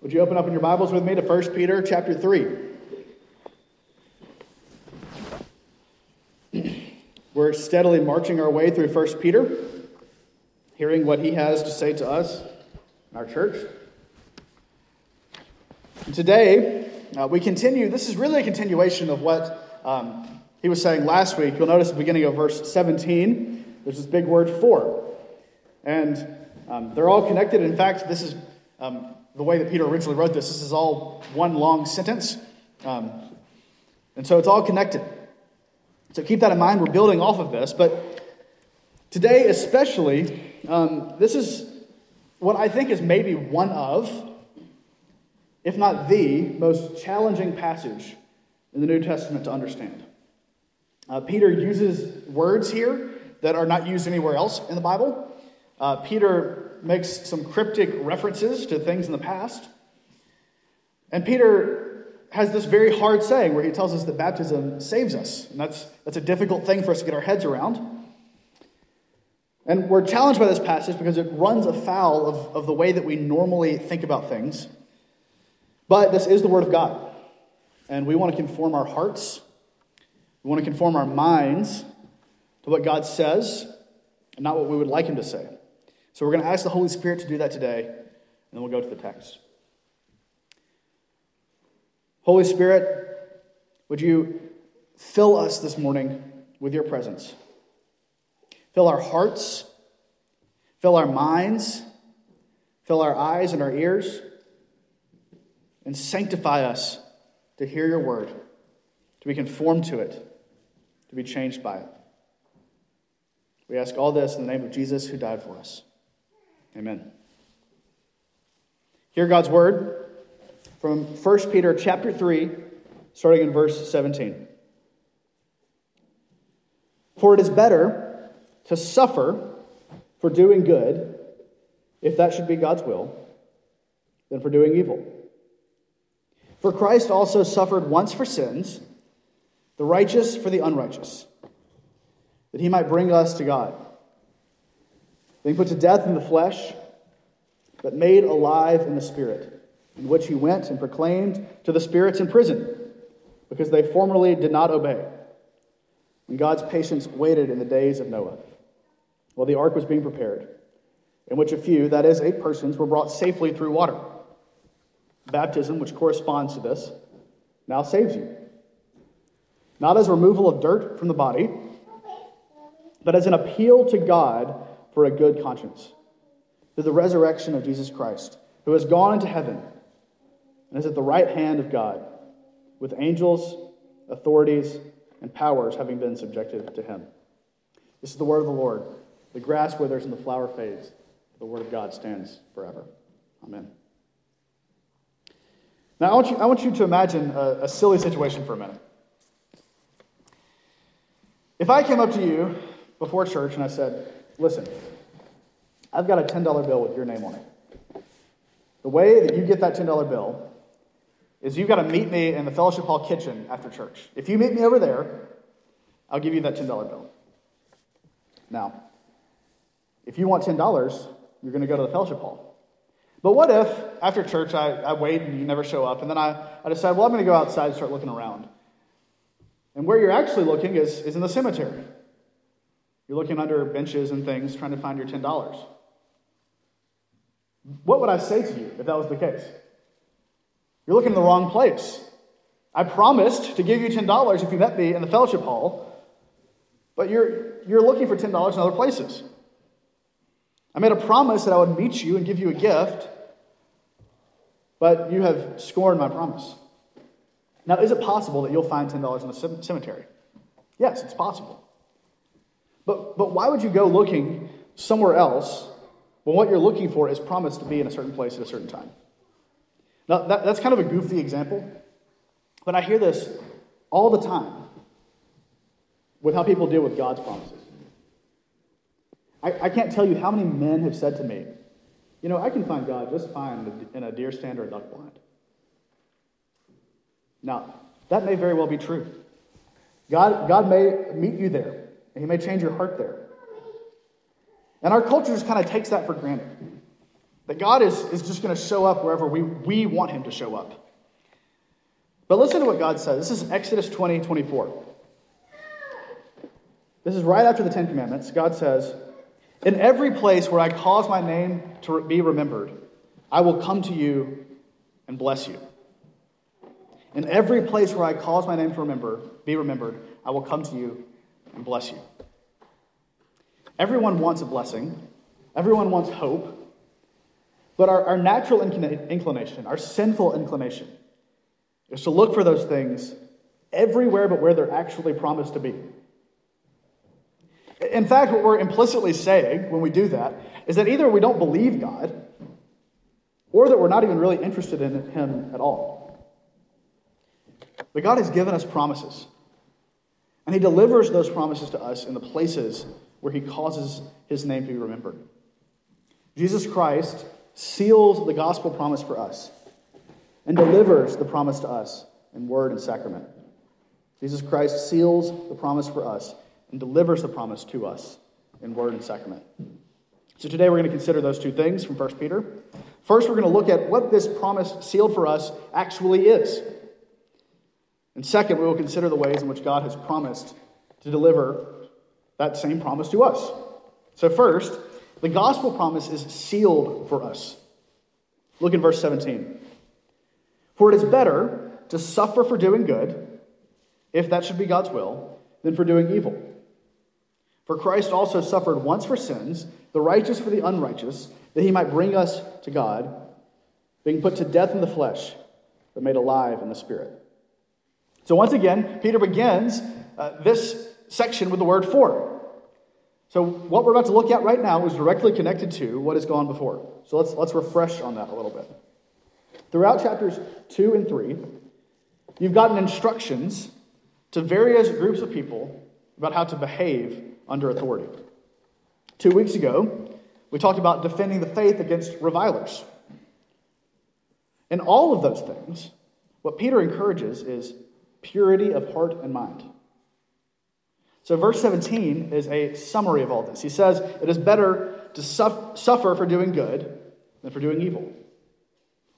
Would you open up in your Bibles with me to 1 Peter chapter 3? We're steadily marching our way through 1 Peter, hearing what he has to say to us, our church. And today, uh, we continue. This is really a continuation of what um, he was saying last week. You'll notice at the beginning of verse 17, there's this big word for. And um, they're all connected. In fact, this is um, the way that Peter originally wrote this. This is all one long sentence. Um, and so it's all connected. So keep that in mind. We're building off of this. But today, especially, um, this is what I think is maybe one of, if not the, most challenging passage in the New Testament to understand. Uh, Peter uses words here that are not used anywhere else in the Bible. Uh, Peter makes some cryptic references to things in the past. And Peter has this very hard saying where he tells us that baptism saves us. And that's, that's a difficult thing for us to get our heads around. And we're challenged by this passage because it runs afoul of, of the way that we normally think about things. But this is the Word of God. And we want to conform our hearts, we want to conform our minds to what God says and not what we would like Him to say. So we're going to ask the Holy Spirit to do that today, and then we'll go to the text. Holy Spirit, would you fill us this morning with your presence? Fill our hearts, fill our minds, fill our eyes and our ears, and sanctify us to hear your word, to be conformed to it, to be changed by it. We ask all this in the name of Jesus who died for us. Amen. Hear God's word from 1 Peter chapter 3, starting in verse 17. For it is better to suffer for doing good, if that should be God's will, than for doing evil. For Christ also suffered once for sins, the righteous for the unrighteous, that he might bring us to God being put to death in the flesh, but made alive in the spirit, in which he went and proclaimed to the spirits in prison, because they formerly did not obey. And God's patience waited in the days of Noah, while the ark was being prepared, in which a few, that is, eight persons, were brought safely through water. Baptism, which corresponds to this, now saves you. Not as removal of dirt from the body, but as an appeal to God for a good conscience through the resurrection of Jesus Christ, who has gone into heaven and is at the right hand of God, with angels, authorities, and powers having been subjected to him. This is the word of the Lord. The grass withers and the flower fades. But the word of God stands forever. Amen. Now, I want you, I want you to imagine a, a silly situation for a minute. If I came up to you before church and I said, Listen, I've got a $10 bill with your name on it. The way that you get that $10 bill is you've got to meet me in the fellowship hall kitchen after church. If you meet me over there, I'll give you that $10 bill. Now, if you want $10, you're going to go to the fellowship hall. But what if after church I, I wait and you never show up, and then I, I decide, well, I'm going to go outside and start looking around? And where you're actually looking is, is in the cemetery. You're looking under benches and things trying to find your $10. What would I say to you if that was the case? You're looking in the wrong place. I promised to give you $10 if you met me in the fellowship hall, but you're, you're looking for $10 in other places. I made a promise that I would meet you and give you a gift, but you have scorned my promise. Now, is it possible that you'll find $10 in the cemetery? Yes, it's possible. But, but why would you go looking somewhere else when what you're looking for is promised to be in a certain place at a certain time? Now, that, that's kind of a goofy example, but I hear this all the time with how people deal with God's promises. I, I can't tell you how many men have said to me, you know, I can find God just fine in a deer stand or a duck blind. Now, that may very well be true. God, God may meet you there. And He may change your heart there. And our culture just kind of takes that for granted. That God is, is just going to show up wherever we, we want him to show up. But listen to what God says. This is Exodus 20, 24. This is right after the Ten Commandments. God says, In every place where I cause my name to be remembered, I will come to you and bless you. In every place where I cause my name to remember, be remembered, I will come to you and bless you. Everyone wants a blessing. Everyone wants hope. But our, our natural inclination, our sinful inclination, is to look for those things everywhere but where they're actually promised to be. In fact, what we're implicitly saying when we do that is that either we don't believe God or that we're not even really interested in Him at all. But God has given us promises, and He delivers those promises to us in the places where He causes His name to be remembered. Jesus Christ seals the gospel promise for us and delivers the promise to us in word and sacrament. Jesus Christ seals the promise for us and delivers the promise to us in word and sacrament. So today we're going to consider those two things from 1 Peter. First, we're going to look at what this promise sealed for us actually is. And second, we will consider the ways in which God has promised to deliver that same promise to us. So, first, the gospel promise is sealed for us. Look in verse 17. For it is better to suffer for doing good, if that should be God's will, than for doing evil. For Christ also suffered once for sins, the righteous for the unrighteous, that he might bring us to God, being put to death in the flesh, but made alive in the spirit. So once again, Peter begins uh, this section with the word for. So what we're about to look at right now is directly connected to what has gone before. So let's, let's refresh on that a little bit. Throughout chapters 2 and 3, you've gotten instructions to various groups of people about how to behave under authority. Two weeks ago, we talked about defending the faith against revilers. In all of those things, what Peter encourages is purity of heart and mind. So, verse 17 is a summary of all this. He says, It is better to suffer for doing good than for doing evil.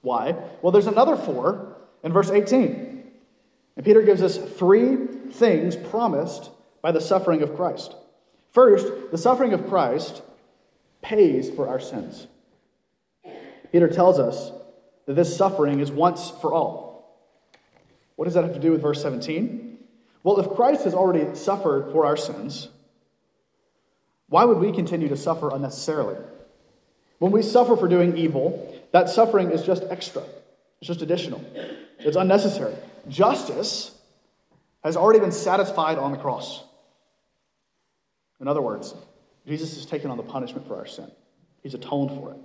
Why? Well, there's another for in verse 18. And Peter gives us three things promised by the suffering of Christ. First, the suffering of Christ pays for our sins. Peter tells us that this suffering is once for all. What does that have to do with verse 17? Well, if Christ has already suffered for our sins, why would we continue to suffer unnecessarily? When we suffer for doing evil, that suffering is just extra, it's just additional, it's unnecessary. Justice has already been satisfied on the cross. In other words, Jesus has taken on the punishment for our sin, He's atoned for it.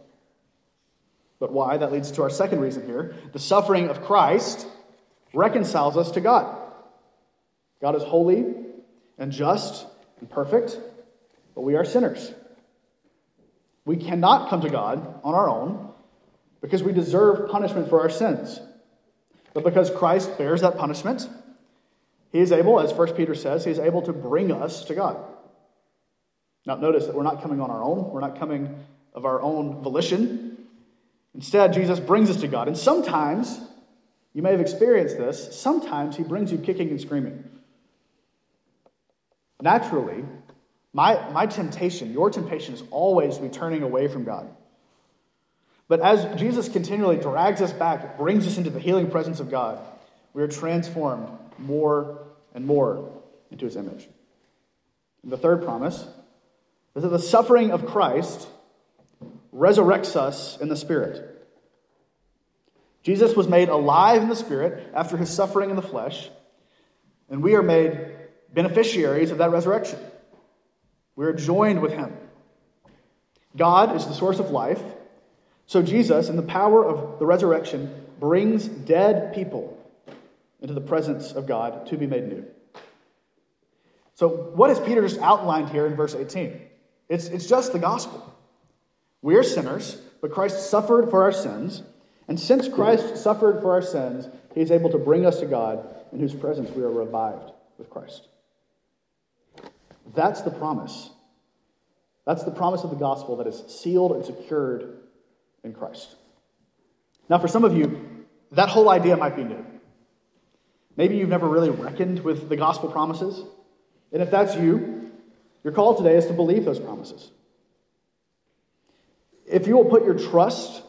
But why? That leads to our second reason here. The suffering of Christ reconciles us to God. God is holy and just and perfect, but we are sinners. We cannot come to God on our own because we deserve punishment for our sins. But because Christ bears that punishment, he is able, as 1 Peter says, he is able to bring us to God. Now, notice that we're not coming on our own, we're not coming of our own volition. Instead, Jesus brings us to God. And sometimes, you may have experienced this, sometimes he brings you kicking and screaming. Naturally, my, my temptation, your temptation, is always to be turning away from God. But as Jesus continually drags us back, brings us into the healing presence of God, we are transformed more and more into his image. And the third promise is that the suffering of Christ resurrects us in the Spirit. Jesus was made alive in the Spirit after his suffering in the flesh, and we are made beneficiaries of that resurrection. We are joined with him. God is the source of life, so Jesus, in the power of the resurrection, brings dead people into the presence of God to be made new. So, what has Peter just outlined here in verse 18? It's, it's just the gospel. We are sinners, but Christ suffered for our sins. And since Christ suffered for our sins, he is able to bring us to God, in whose presence we are revived with Christ. That's the promise. That's the promise of the gospel that is sealed and secured in Christ. Now, for some of you, that whole idea might be new. Maybe you've never really reckoned with the gospel promises. And if that's you, your call today is to believe those promises. If you will put your trust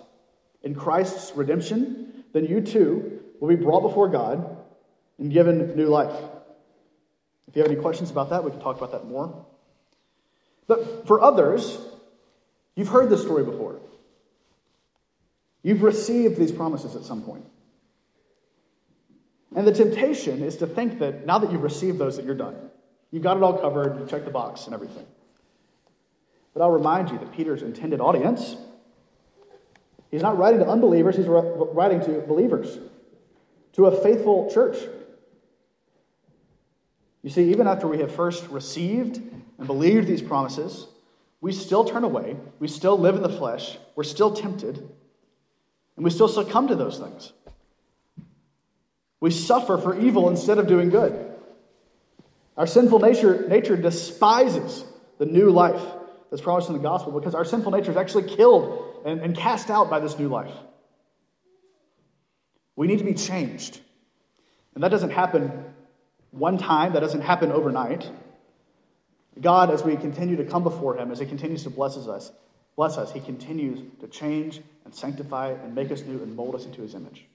in Christ's redemption, then you too will be brought before God and given new life. If you have any questions about that, we can talk about that more. But for others, you've heard this story before. You've received these promises at some point. And the temptation is to think that now that you've received those, that you're done. You've got it all covered, you check the box and everything. But I'll remind you that Peter's intended audience, he's not writing to unbelievers, he's writing to believers, to a faithful church. You see, even after we have first received and believed these promises, we still turn away, we still live in the flesh, we're still tempted, and we still succumb to those things. We suffer for evil instead of doing good. Our sinful nature, nature despises the new life that's promised in the gospel because our sinful nature is actually killed and, and cast out by this new life. We need to be changed. And that doesn't happen one time, that doesn't happen overnight. God, as we continue to come before Him, as He continues to bless us, bless us, He continues to change and sanctify and make us new and mold us into His image.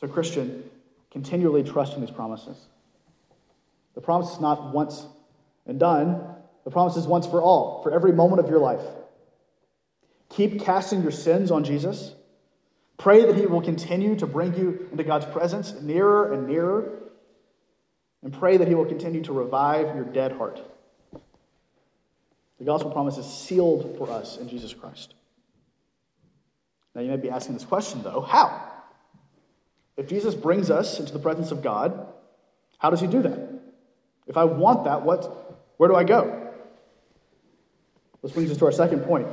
So, Christian, continually trust in these promises. The promise is not once and done, the promise is once for all, for every moment of your life. Keep casting your sins on Jesus. Pray that He will continue to bring you into God's presence nearer and nearer. And pray that He will continue to revive your dead heart. The gospel promise is sealed for us in Jesus Christ. Now, you may be asking this question, though how? If Jesus brings us into the presence of God, how does He do that? If I want that, what, where do I go? This brings us to our second point.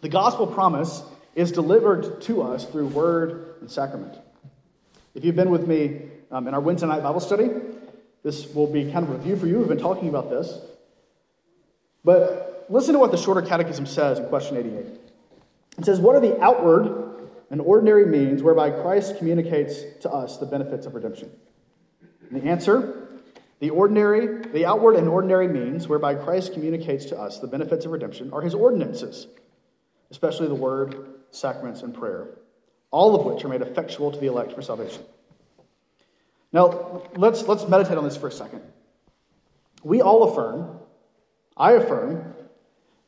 The gospel promise is delivered to us through word and sacrament. If you've been with me um, in our Wednesday night Bible study, this will be kind of a review for you. We've been talking about this. But listen to what the Shorter Catechism says in question 88. It says, What are the outward and ordinary means whereby Christ communicates to us the benefits of redemption? And the answer the ordinary, the outward and ordinary means whereby Christ communicates to us the benefits of redemption are his ordinances, especially the word, sacraments, and prayer, all of which are made effectual to the elect for salvation. Now, let's, let's meditate on this for a second. We all affirm, I affirm,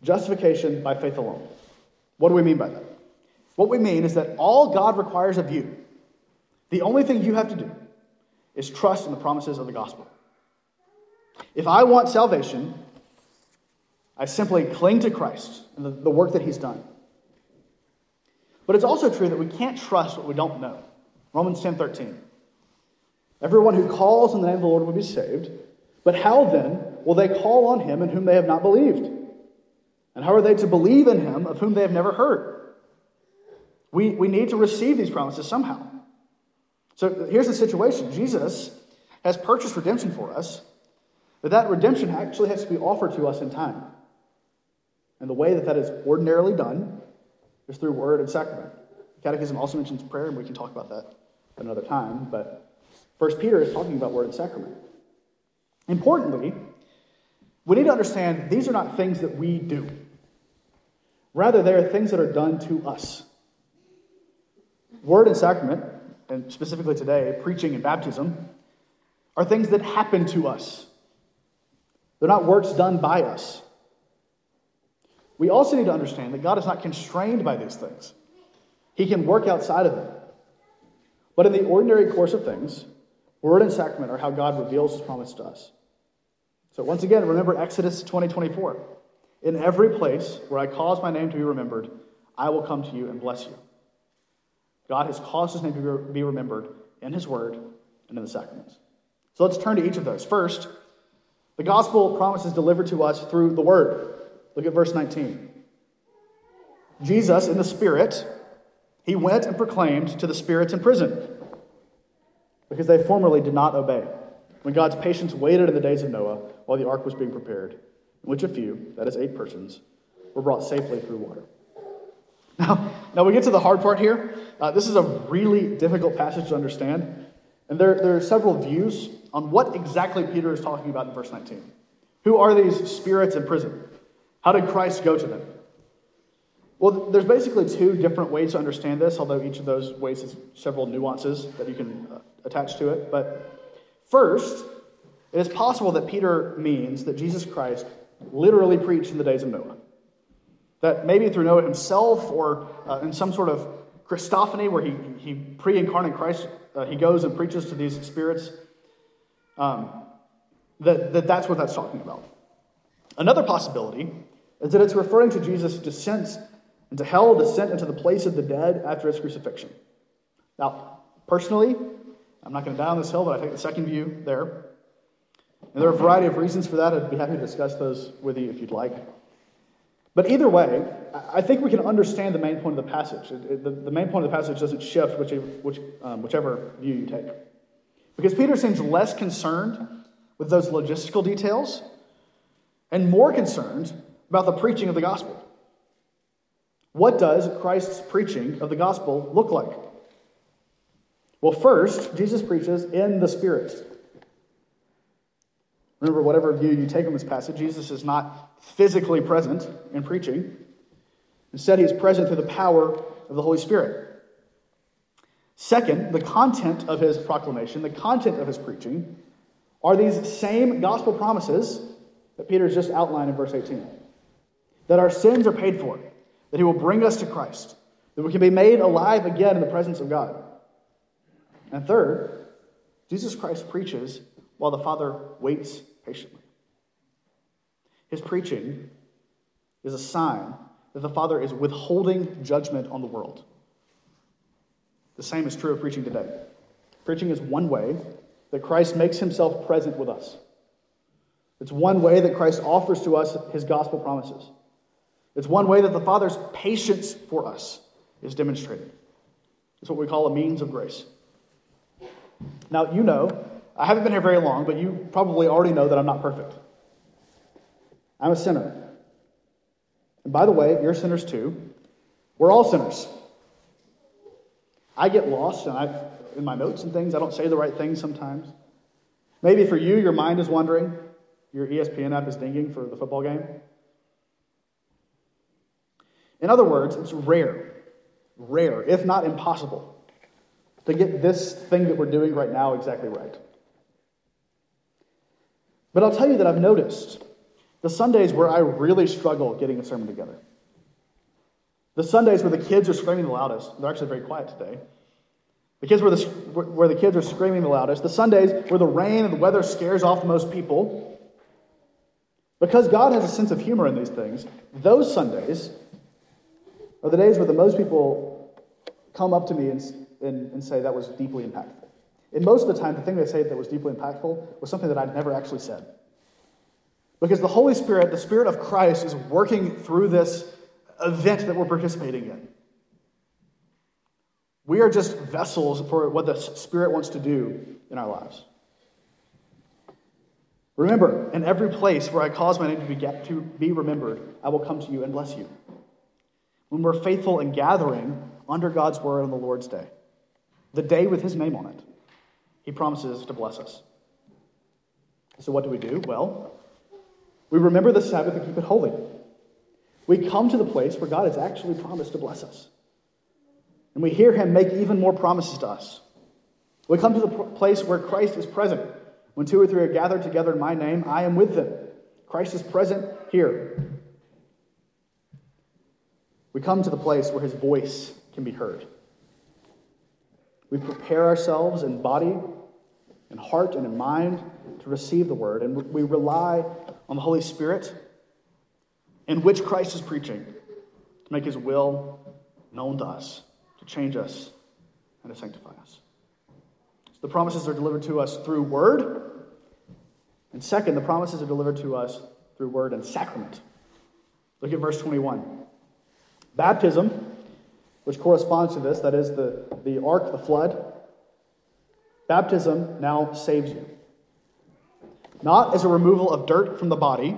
justification by faith alone. What do we mean by that? What we mean is that all God requires of you, the only thing you have to do, is trust in the promises of the gospel. If I want salvation, I simply cling to Christ and the, the work that he's done. But it's also true that we can't trust what we don't know. Romans 10 13. Everyone who calls in the name of the Lord will be saved. But how then will they call on him in whom they have not believed? And how are they to believe in him of whom they have never heard? We, we need to receive these promises somehow. So here's the situation Jesus has purchased redemption for us, but that redemption actually has to be offered to us in time. And the way that that is ordinarily done is through word and sacrament. The Catechism also mentions prayer, and we can talk about that another time, but First Peter is talking about word and sacrament. Importantly, we need to understand these are not things that we do. Rather, they are things that are done to us. Word and sacrament, and specifically today, preaching and baptism, are things that happen to us. They're not works done by us. We also need to understand that God is not constrained by these things, He can work outside of them. But in the ordinary course of things, word and sacrament are how God reveals His promise to us. So, once again, remember Exodus 20 24. In every place where I cause my name to be remembered, I will come to you and bless you. God has caused His name to be remembered in His word and in the sacraments. So let's turn to each of those. First, the gospel promise is delivered to us through the word. Look at verse 19. Jesus, in the Spirit, he went and proclaimed to the spirits in prison because they formerly did not obey, when God's patience waited in the days of Noah while the ark was being prepared, in which a few, that is, eight persons, were brought safely through water. Now, now we get to the hard part here. Uh, this is a really difficult passage to understand. And there, there are several views on what exactly Peter is talking about in verse 19. Who are these spirits in prison? How did Christ go to them? Well, there's basically two different ways to understand this, although each of those ways has several nuances that you can uh, attach to it. But first, it is possible that Peter means that Jesus Christ literally preached in the days of Noah. That maybe through Noah himself or uh, in some sort of Christophany where he, he pre incarnate Christ, uh, he goes and preaches to these spirits, um, that, that that's what that's talking about. Another possibility is that it's referring to Jesus' descent into hell, descent into the place of the dead after his crucifixion. Now, personally, I'm not going to die on this hill, but I take the second view there. And there are a variety of reasons for that. I'd be happy to discuss those with you if you'd like. But either way, I think we can understand the main point of the passage. The, main point of the passage doesn't shift um, whichever view you take. Because Peter seems less concerned with those logistical details and more concerned about the preaching of the gospel. What does Christ's preaching of the gospel look like? Well, first, Jesus preaches in the Spirit. Remember, whatever view you take on this passage, Jesus is not physically present in preaching. Instead, he is present through the power of the Holy Spirit. Second, the content of his proclamation, the content of his preaching, are these same gospel promises that Peter's just outlined in verse 18 that our sins are paid for, that he will bring us to Christ, that we can be made alive again in the presence of God. And third, Jesus Christ preaches while the Father waits patiently. His preaching is a sign that the Father is withholding judgment on the world. The same is true of preaching today. Preaching is one way that Christ makes himself present with us. It's one way that Christ offers to us his gospel promises. It's one way that the Father's patience for us is demonstrated. It's what we call a means of grace. Now, you know, I haven't been here very long, but you probably already know that I'm not perfect. I'm a sinner. And by the way, you're sinners too. We're all sinners. I get lost and I, in my notes and things, I don't say the right things sometimes. Maybe for you, your mind is wandering, your ESPN app is dinging for the football game. In other words, it's rare, rare, if not impossible, to get this thing that we're doing right now exactly right. But I'll tell you that I've noticed the Sundays where I really struggle getting a sermon together. The Sundays where the kids are screaming the loudest. They're actually very quiet today. The kids where the, where the kids are screaming the loudest. The Sundays where the rain and the weather scares off most people. Because God has a sense of humor in these things, those Sundays are the days where the most people come up to me and, and, and say that was deeply impactful. And most of the time, the thing they say that was deeply impactful was something that I'd never actually said. Because the Holy Spirit, the Spirit of Christ, is working through this event that we're participating in. We are just vessels for what the Spirit wants to do in our lives. Remember, in every place where I cause my name to be, to be remembered, I will come to you and bless you. When we're faithful in gathering under God's word on the Lord's day, the day with his name on it, he promises to bless us. So, what do we do? Well, we remember the Sabbath and keep it holy. We come to the place where God has actually promised to bless us. And we hear him make even more promises to us. We come to the place where Christ is present. When two or three are gathered together in my name, I am with them. Christ is present here. We come to the place where his voice can be heard. We prepare ourselves in body, in heart, and in mind to receive the word, and we rely on the Holy Spirit, in which Christ is preaching, to make his will known to us, to change us, and to sanctify us. So the promises are delivered to us through word. And second, the promises are delivered to us through word and sacrament. Look at verse 21. Baptism, which corresponds to this, that is the, the ark, the flood, baptism now saves you not as a removal of dirt from the body,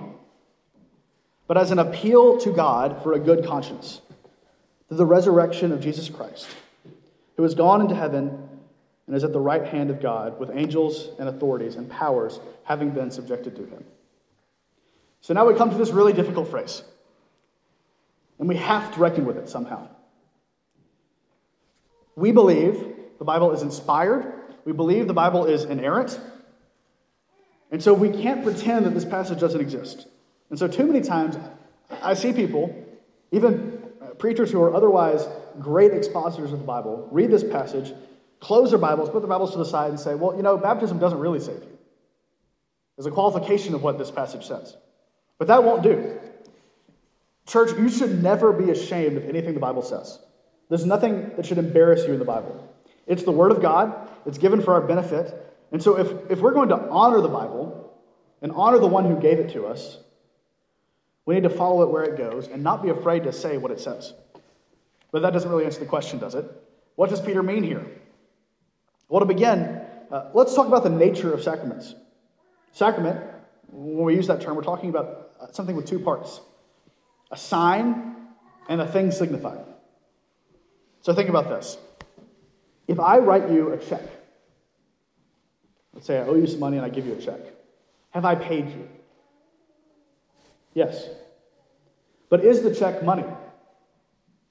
but as an appeal to God for a good conscience through the resurrection of Jesus Christ, who has gone into heaven and is at the right hand of God with angels and authorities and powers having been subjected to him. So now we come to this really difficult phrase, and we have to reckon with it somehow. We believe the Bible is inspired, we believe the Bible is inerrant, and so we can't pretend that this passage doesn't exist. And so, too many times, I see people, even uh, preachers who are otherwise great expositors of the Bible, read this passage, close their Bibles, put their Bibles to the side, and say, well, you know, baptism doesn't really save you. There's a qualification of what this passage says. But that won't do. Church, you should never be ashamed of anything the Bible says. There's nothing that should embarrass you in the Bible. It's the Word of God, it's given for our benefit. And so, if, if we're going to honor the Bible and honor the one who gave it to us, we need to follow it where it goes and not be afraid to say what it says. But that doesn't really answer the question, does it? What does Peter mean here? Well, to begin, uh, let's talk about the nature of sacraments. Sacrament, when we use that term, we're talking about uh, something with two parts a sign and a thing signified. So think about this. If I write you a check, let's say I owe you some money and I give you a check, have I paid you? Yes. But is the check money?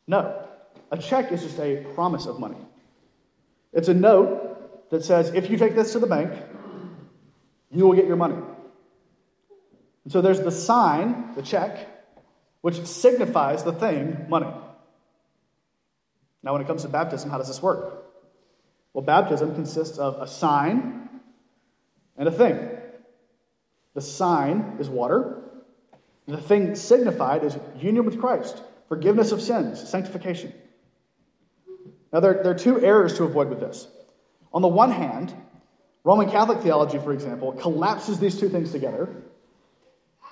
No. A check is just a promise of money. It's a note that says if you take this to the bank, you will get your money. And so there's the sign, the check, which signifies the thing, money. Now, when it comes to baptism, how does this work? Well, baptism consists of a sign and a thing. The sign is water, the thing signified is union with Christ, forgiveness of sins, sanctification. Now, there, there are two errors to avoid with this. On the one hand, Roman Catholic theology, for example, collapses these two things together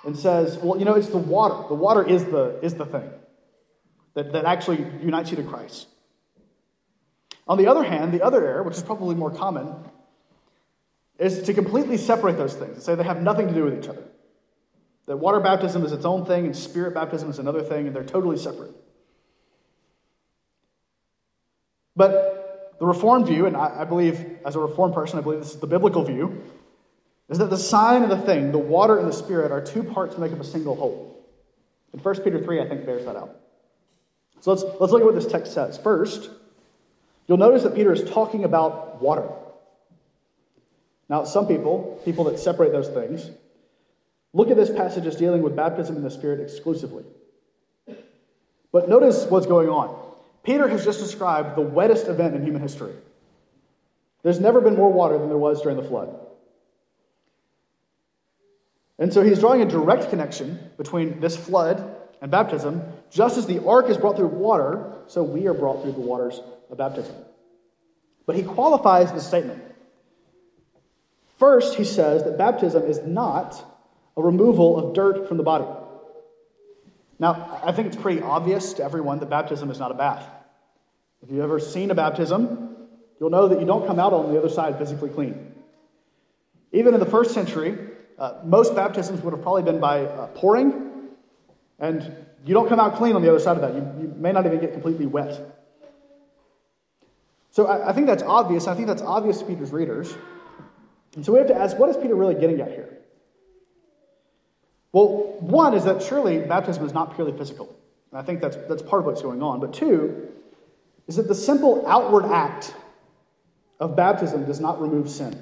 and says, well, you know, it's the water. The water is the, is the thing that, that actually unites you to Christ. On the other hand, the other error, which is probably more common, is to completely separate those things and say they have nothing to do with each other. That water baptism is its own thing and spirit baptism is another thing, and they're totally separate. But the Reformed view, and I, I believe as a Reformed person, I believe this is the biblical view, is that the sign and the thing, the water and the spirit, are two parts to make up a single whole. And 1 Peter 3, I think, bears that out. So let's, let's look at what this text says. First, you'll notice that Peter is talking about water. Now, some people, people that separate those things, look at this passage as dealing with baptism in the Spirit exclusively. But notice what's going on. Peter has just described the wettest event in human history. There's never been more water than there was during the flood. And so he's drawing a direct connection between this flood and baptism. Just as the ark is brought through water, so we are brought through the waters of baptism. But he qualifies the statement. First, he says that baptism is not a removal of dirt from the body. Now, I think it's pretty obvious to everyone that baptism is not a bath. If you've ever seen a baptism, you'll know that you don't come out on the other side physically clean. Even in the first century, uh, most baptisms would have probably been by uh, pouring, and you don't come out clean on the other side of that. You, you may not even get completely wet. So I, I think that's obvious. I think that's obvious to Peter's readers. And so we have to ask what is Peter really getting at here? Well, one is that surely baptism is not purely physical. And I think that's, that's part of what's going on. But two is that the simple outward act of baptism does not remove sin.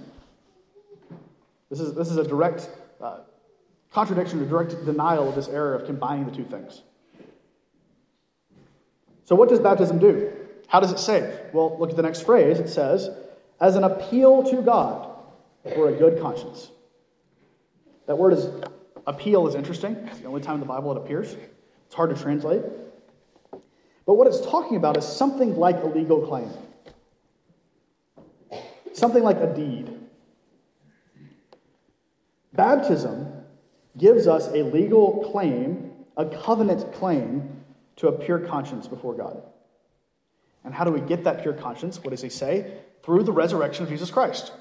This is, this is a direct uh, contradiction, a direct denial of this error of combining the two things. So, what does baptism do? How does it save? Well, look at the next phrase. It says, as an appeal to God for a good conscience. That word is Appeal is interesting. It's the only time in the Bible it appears. It's hard to translate. But what it's talking about is something like a legal claim, something like a deed. Baptism gives us a legal claim, a covenant claim to a pure conscience before God. And how do we get that pure conscience? What does he say? Through the resurrection of Jesus Christ.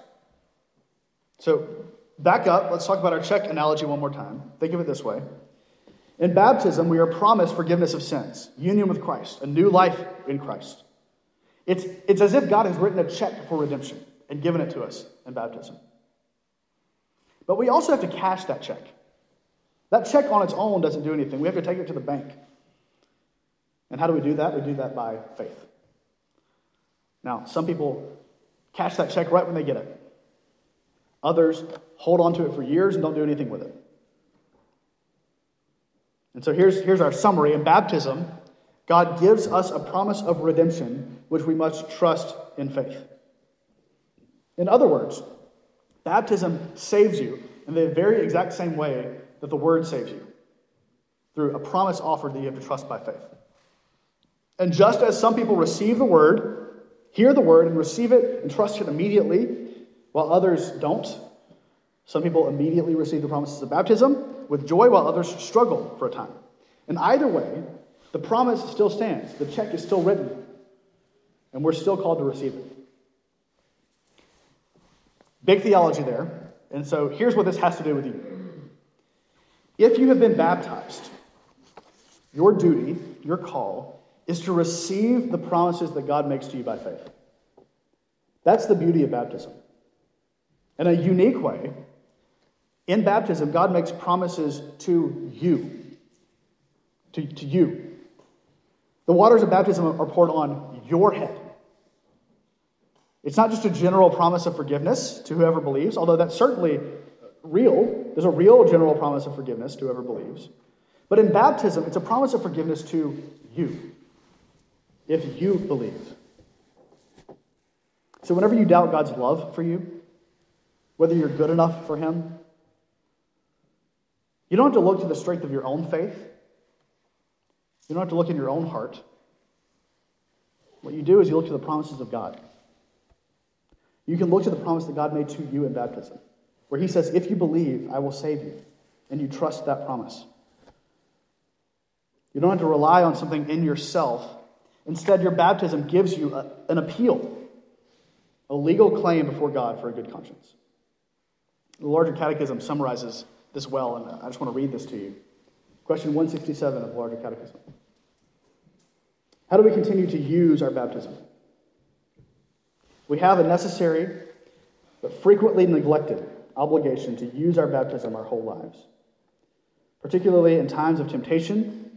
So, Back up, let's talk about our check analogy one more time. Think of it this way In baptism, we are promised forgiveness of sins, union with Christ, a new life in Christ. It's, it's as if God has written a check for redemption and given it to us in baptism. But we also have to cash that check. That check on its own doesn't do anything. We have to take it to the bank. And how do we do that? We do that by faith. Now, some people cash that check right when they get it. Others hold on to it for years and don't do anything with it. And so here's, here's our summary. In baptism, God gives us a promise of redemption, which we must trust in faith. In other words, baptism saves you in the very exact same way that the Word saves you through a promise offered that you have to trust by faith. And just as some people receive the Word, hear the Word, and receive it and trust it immediately, while others don't, some people immediately receive the promises of baptism with joy, while others struggle for a time. And either way, the promise still stands, the check is still written, and we're still called to receive it. Big theology there. And so here's what this has to do with you. If you have been baptized, your duty, your call, is to receive the promises that God makes to you by faith. That's the beauty of baptism. In a unique way, in baptism, God makes promises to you. To, to you. The waters of baptism are poured on your head. It's not just a general promise of forgiveness to whoever believes, although that's certainly real. There's a real general promise of forgiveness to whoever believes. But in baptism, it's a promise of forgiveness to you, if you believe. So whenever you doubt God's love for you, whether you're good enough for Him, you don't have to look to the strength of your own faith. You don't have to look in your own heart. What you do is you look to the promises of God. You can look to the promise that God made to you in baptism, where He says, If you believe, I will save you. And you trust that promise. You don't have to rely on something in yourself. Instead, your baptism gives you a, an appeal, a legal claim before God for a good conscience. The larger catechism summarizes this well, and I just want to read this to you. Question 167 of the larger catechism. How do we continue to use our baptism? We have a necessary but frequently neglected obligation to use our baptism our whole lives, particularly in times of temptation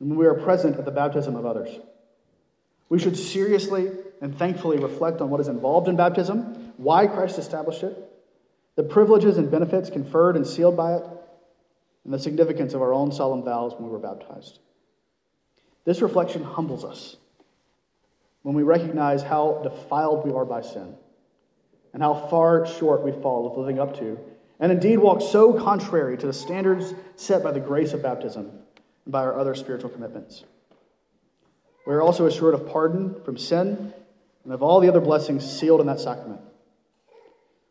and when we are present at the baptism of others. We should seriously and thankfully reflect on what is involved in baptism, why Christ established it, the privileges and benefits conferred and sealed by it, and the significance of our own solemn vows when we were baptized. This reflection humbles us when we recognize how defiled we are by sin and how far short we fall of living up to, and indeed walk so contrary to the standards set by the grace of baptism and by our other spiritual commitments. We are also assured of pardon from sin and of all the other blessings sealed in that sacrament.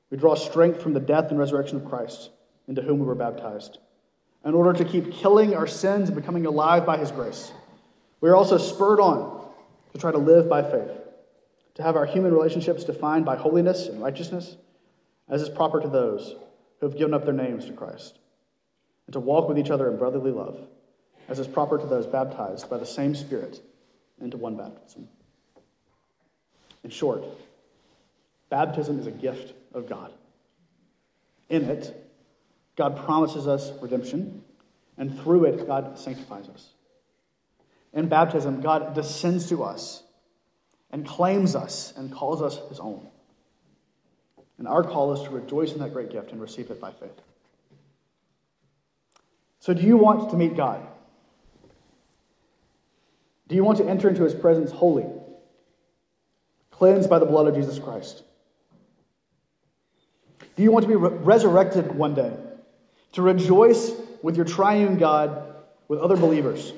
We draw strength from the death and resurrection of Christ, into whom we were baptized, in order to keep killing our sins and becoming alive by his grace. We are also spurred on to try to live by faith, to have our human relationships defined by holiness and righteousness, as is proper to those who have given up their names to Christ, and to walk with each other in brotherly love, as is proper to those baptized by the same Spirit into one baptism. In short, baptism is a gift of God. In it, God promises us redemption, and through it, God sanctifies us. In baptism, God descends to us and claims us and calls us his own. And our call is to rejoice in that great gift and receive it by faith. So, do you want to meet God? Do you want to enter into his presence holy, cleansed by the blood of Jesus Christ? Do you want to be re- resurrected one day, to rejoice with your triune God with other believers?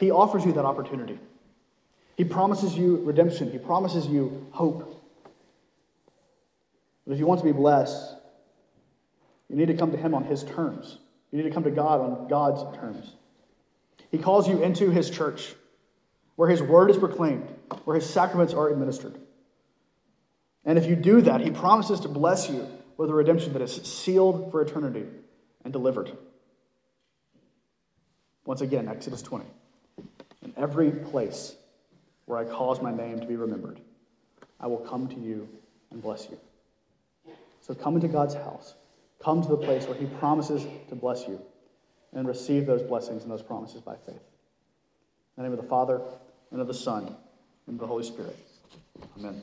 He offers you that opportunity. He promises you redemption, He promises you hope. But if you want to be blessed, you need to come to Him on His terms. You need to come to God on God's terms. He calls you into His church, where His word is proclaimed, where His sacraments are administered. And if you do that, He promises to bless you with a redemption that is sealed for eternity and delivered. Once again, Exodus 20. In every place where I cause my name to be remembered, I will come to you and bless you. So come into God's house. Come to the place where He promises to bless you and receive those blessings and those promises by faith. In the name of the Father, and of the Son, and of the Holy Spirit. Amen.